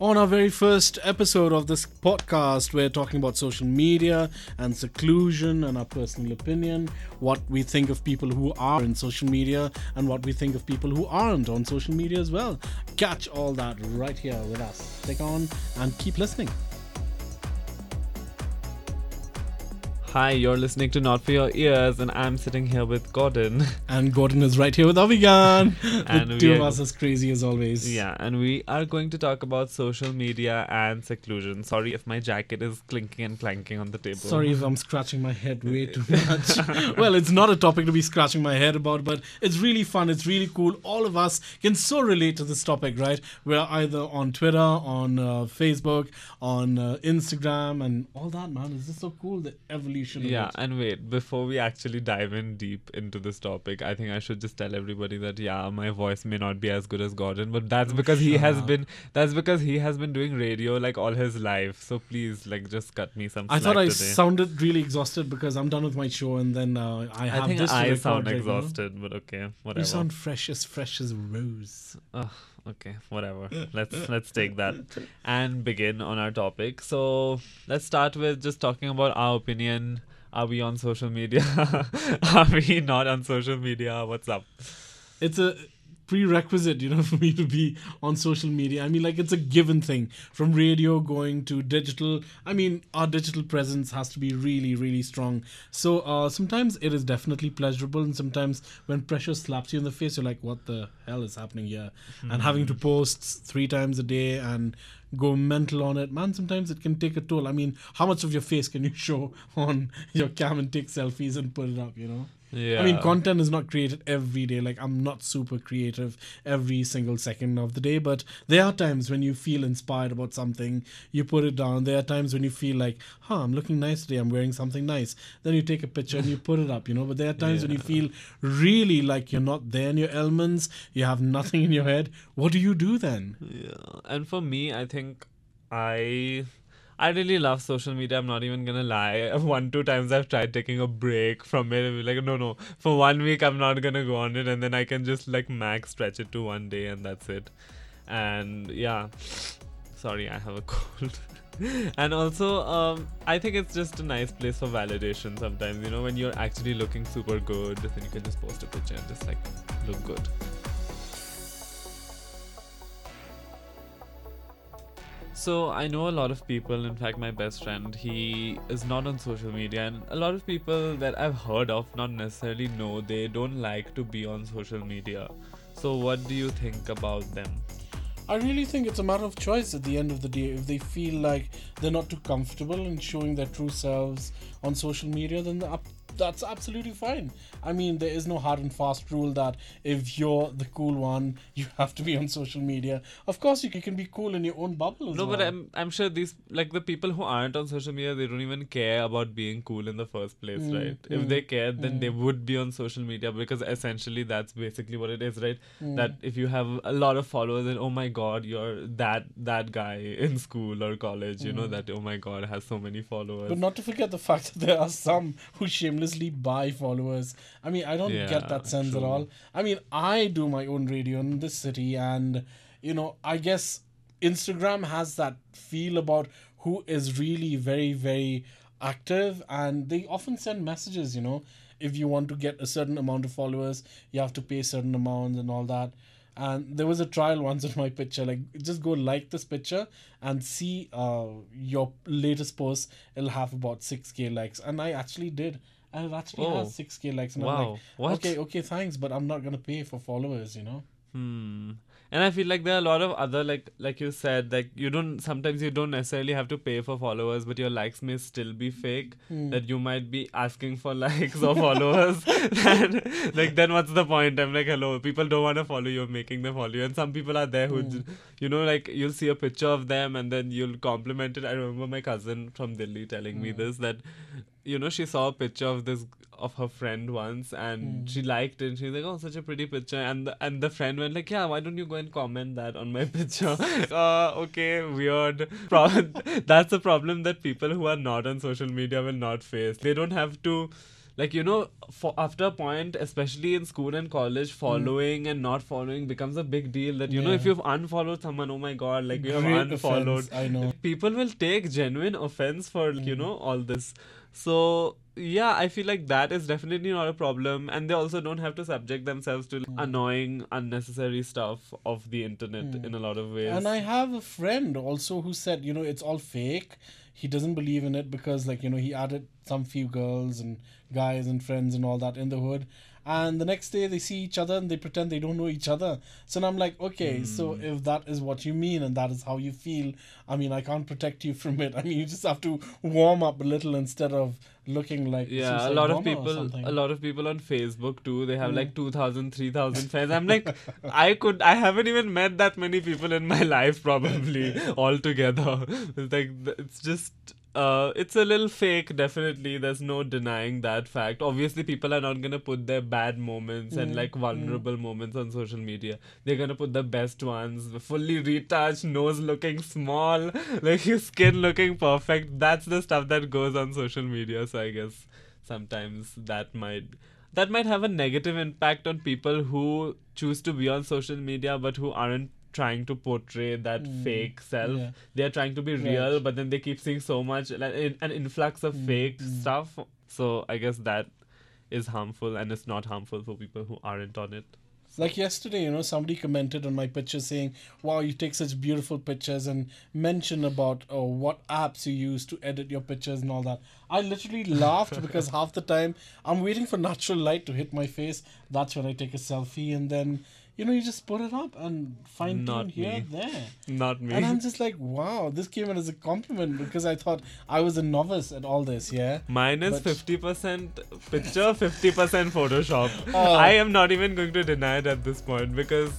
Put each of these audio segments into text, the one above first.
On our very first episode of this podcast, we're talking about social media and seclusion and our personal opinion, what we think of people who are in social media, and what we think of people who aren't on social media as well. Catch all that right here with us. Stick on and keep listening. Hi, you're listening to Not For Your Ears, and I'm sitting here with Gordon. And Gordon is right here with Avigan. And the two of us as crazy as always. Yeah, and we are going to talk about social media and seclusion. Sorry if my jacket is clinking and clanking on the table. Sorry if I'm scratching my head way too much. well, it's not a topic to be scratching my head about, but it's really fun. It's really cool. All of us can so relate to this topic, right? We're either on Twitter, on uh, Facebook, on uh, Instagram, and all that, man. It's just so cool, the evolution of Yeah, and wait, before we actually dive in deep into this topic, I think I should just tell everybody that yeah, my voice may not be as good as Gordon, but that's because he has been that's because he has been doing radio like all his life. So please, like, just cut me some I thought I today. sounded really exhausted because I'm done with my show, and then uh, I have I think this I sound right exhausted, but okay, whatever. You sound fresh as fresh as rose. Ugh, okay, whatever. let's let's take that and begin on our topic. So let's start with just talking about our opinion. Are we on social media? Are we not on social media? What's up? it's a prerequisite you know for me to be on social media. I mean like it's a given thing. From radio going to digital i mean our digital presence has to be really really strong. So uh, sometimes it is definitely pleasurable and sometimes when pressure slaps you in the face you're like what the hell is happening here? And having to post three times a day and go mental on it man sometimes it can take a toll. I mean how much of your face can you show on your cam and take selfies and put it up you know Yeah. I mean, content is not created every day. Like, I'm not super creative every single second of the day, but there are times when you feel inspired about something, you put it down. There are times when you feel like, huh, I'm looking nice today, I'm wearing something nice. Then you take a picture and you put it up, you know. But there are times when you feel really like you're not there in your elements, you have nothing in your head. What do you do then? Yeah, and for me, I think I I really love social media. I'm not even gonna lie. One two times I've tried taking a break from it. and be Like no no, for one week I'm not gonna go on it, and then I can just like max stretch it to one day, and that's it. And yeah, sorry, I have a cold. and also, um, I think it's just a nice place for validation. Sometimes you know when you're actually looking super good, then you can just post a picture and just like look good. So I know a lot of people, in fact my best friend, he is not on social media and a lot of people that I've heard of not necessarily know they don't like to be on social media. So what do you think about them? I really think it's a matter of choice at the end of the day. If they feel like they're not too comfortable in showing their true selves on social media, then the- that's absolutely fine. I mean, there is no hard and fast rule that if you're the cool one, you have to be on social media. Of course, you can be cool in your own bubble as No, well. but I'm I'm sure these like the people who aren't on social media they don't even care about being cool in the first place, Mm, right? If mm, they cared, then they would be on social media because essentially that's basically what it is, right? Mm. That if you have a lot of followers, then oh my god, you're that that guy in school or college, you know that oh my god has so many followers. Mm. But not to forget the fact that there are some who shamelessly buy followers. I mean, I don't Yeah, get that sense at all. I mean, I do my own radio in this city, and you know, I guess Instagram has that feel about who is really very, very active, and they often send messages. You know, if you want to get a certain amount of followers, you have to pay certain amounts and all that. And there was a trial once of my picture. Like, just go like this picture and see uh, your latest post. It'll have about 6k likes. And I actually did. And it actually Oh. has 6k likes. And I'm like, what? okay, okay, thanks, but I'm not going to pay for followers, you know? Hmm. And I feel like there are a lot of other like like you said like you don't sometimes you don't necessarily have to pay for followers but your likes may still be fake Hmm. that you might be asking for likes or followers then like then what's the point I'm like hello people don't want to follow you you're making them follow you and some people are there who j- you know like you'll see a picture of them and then you'll compliment it I remember my cousin from Delhi telling me this that you know she saw a picture of this of her friend once and she liked it she's like oh such a pretty picture. And the, and the friend went like yeah why don't you go and comment that on my picture? Uh okay weird. Pro- that's a problem that people who are not on social media will not face. They don't have to like you know for after a point especially in school and college following and not following becomes a big deal that you know if Hmm. You've unfollowed someone oh my god like you have unfollowed offense, I know. people will take genuine offense for you Mm. know all this so yeah i feel like that is definitely not a problem and they also don't have to subject themselves to Mm. annoying unnecessary stuff of the internet in a lot of ways And I have a friend also who said, you know, it's all fake. He doesn't believe in it because, like, you know, he added some few girls and guys and friends and all that in the hood. And the next day they see each other and they pretend they don't know each other. So now I'm like, okay, so Hmm. if that is what you mean and that is how you feel, I mean, I can't protect you from it. I mean, you just have to warm up a little instead of looking like yeah a lot of people a lot of people on facebook too they have Mm. like 2000 3000 fans i'm like i could i haven't even met that many people in my life probably altogether it's like it's just uh, it's a little fake, definitely. There's no denying that fact. Obviously, people are not gonna put their bad moments and Mm, like vulnerable moments on social media. They're gonna put the best ones, fully retouched, nose looking small, like your skin looking perfect. That's the stuff that goes on social media. So I guess sometimes that might that might have a negative impact on people who choose to be on social media but who aren't trying to portray that Mm, fake self yeah. they're trying to be Right. real but then they keep seeing so much like in- an influx of Mm, fake mm. stuff so i guess that is harmful and it's not harmful for people who aren't on it Like yesterday, you know, somebody commented on my picture saying, "Wow, you take such beautiful pictures," and mention about oh, what apps you use to edit your pictures and all that. I literally laughed because half the time I'm waiting for natural light to hit my face. That's when I take a selfie, and then you know you just put it up and fine tune here, me. there. not me And I'm just like, wow, this came in as a compliment because I thought I was a novice at all this. Yeah. Mine is 50% picture, 50% Photoshop. Oh. I am not even going to deny it at this point because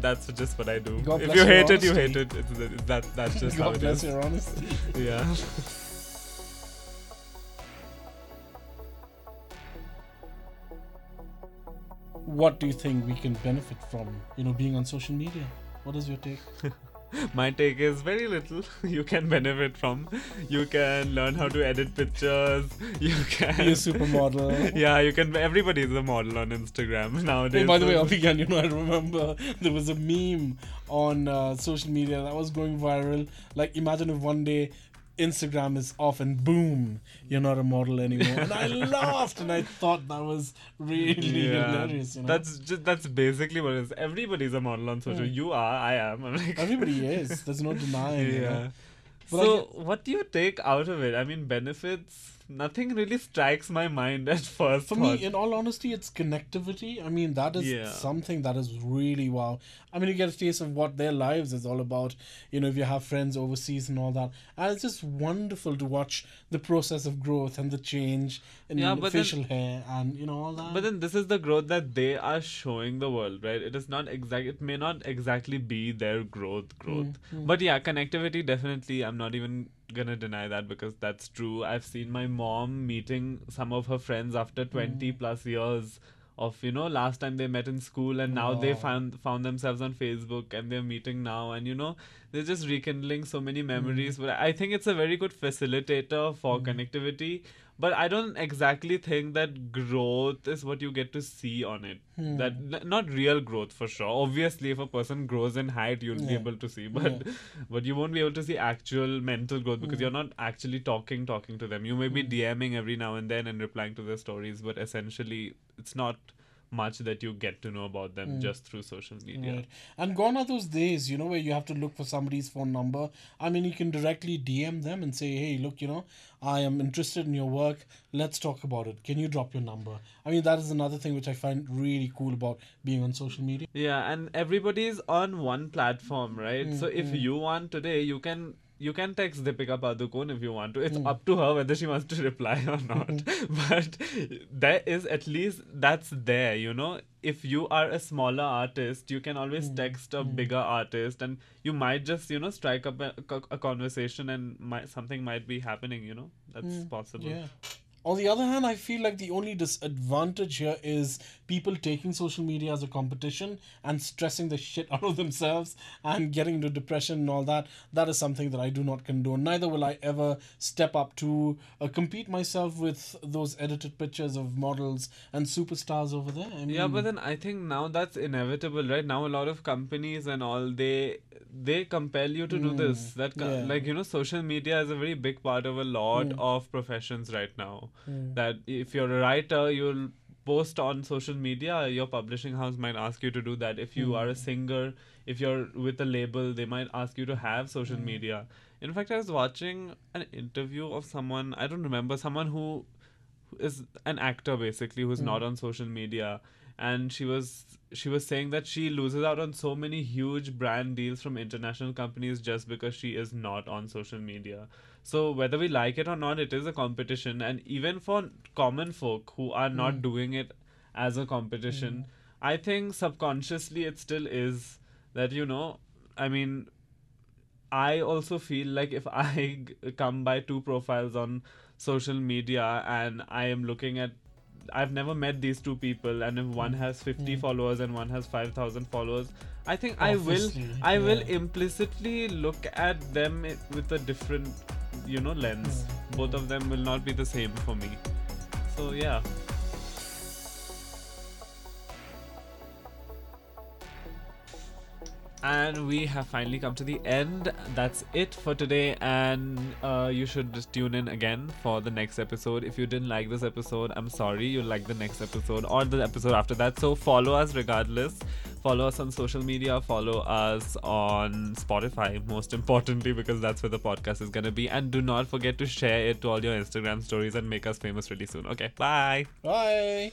that's just what I do. God if you hate it, you hate it. It's, it's that, that's just how God it bless is. your honesty. Yeah. What do you think we can benefit from, you know, being on social media? What is your take? My take is very little. You can benefit from. You can learn how to edit pictures. You can Be a supermodel. yeah, you can. Everybody is a model on Instagram nowadays. Oh, by the way, Abhigan, you know, I remember there was a meme on uh, social media that was going viral. Like, imagine if one day Instagram is off and boom, you're not a model anymore. And I laughed and I thought that was really hilarious. You know? That's just that's basically what it is. Everybody's a model on social. Mm. You are, I am. I'm like Everybody is. There's no denying. yeah. You know? So, get- what do you take out of it? I mean, benefits. Nothing really strikes my mind at first. For thought. me, in all honesty, it's connectivity. I mean, that is Yeah. something that is really wow. I mean, you get a taste of what their lives is all about. You know, if you have friends overseas and all that, and it's just wonderful to watch the process of growth and the change in Yeah, but then- facial hair and you know all that. But then this is the growth that they are showing the world, right? It is not exact. It may not exactly be their growth, growth. Mm, But yeah, connectivity definitely. I'm not even gonna deny that because that's true. I've seen my mom meeting some of her friends after 20 Mm. plus years of you know last time they met in school and now they found found themselves on Facebook and they're meeting now and you know they're just rekindling so many Mm. memories. But I think it's a very good facilitator for connectivity. But I don't exactly think that growth is what you get to see on it. Hmm. That n- not real growth for sure. Obviously, if a person grows in height, you'll be able to see, but but you won't be able to see actual mental growth because you're not actually talking talking to them. You may be DMing every now and then and replying to their stories, but essentially, it's not much that you get to know about them hmm. just through social media. Right. And gone are those days, you know, where you have to look for somebody's phone number. I mean, you can directly DM them and say, hey, look, you know, I am interested in your work. Let's talk about it. Can you drop your number? I mean, that is another thing which I find really cool about being on social media. Yeah, and everybody's on one platform, right? Hmm, so if hmm. you want today, you can you can text Deepika Padukone if you want to. It's hmm. up to her whether she wants to reply or hmm. not. but there is at least that's there, you know. If you are a smaller artist, you can always hmm. text a bigger artist, and you might just you know strike up a, a conversation, and might, something might be happening. You know, that's possible. Yeah. On the other hand, I feel like the only disadvantage here is people taking social media as a competition and stressing the shit out of themselves and getting into depression and all that. That is something that I do not condone. Neither will I ever step up to uh, compete myself with those edited pictures of models and superstars over there. I mean, Yeah, but then I think now that's inevitable, right? Now a lot of companies and all they they compel you to do this. That Mm, yeah. like you know, social media is a very big part of a lot Mm. of professions right now. That if you're a writer, you'll post on social media. Your publishing house might ask you to do that. If you Mm. are a singer, if you're with a label, they might ask you to have social Mm. media. In fact, I was watching an interview of someone I don't remember someone who who is an actor basically who's not on social media and she was she was saying that she loses out on so many huge brand deals from international companies just because she is not on social media. So whether we like it or not it is a competition. And even for common folk who are not hmm. doing it as a competition hmm. i think subconsciously it still is that you know i mean I also feel like if I g- come by two profiles on social media and I am looking at I've never met these two people and if one has 50 hmm. followers and one has 5000 followers I think I will Obviously, I will implicitly look at them with a different you know lens. Hmm. Both of them will not be the same for me. So yeah And we have finally come to the end. That's it for today. And uh, you should just tune in again for the next episode. If you didn't like this episode, I'm sorry. You'll like the next episode or the episode after that. So follow us regardless. Follow us on social media. Follow us on Spotify, most importantly, because that's where the podcast is going to be. And do not forget to share it to all your Instagram stories and make us famous really soon. Okay, bye. Bye.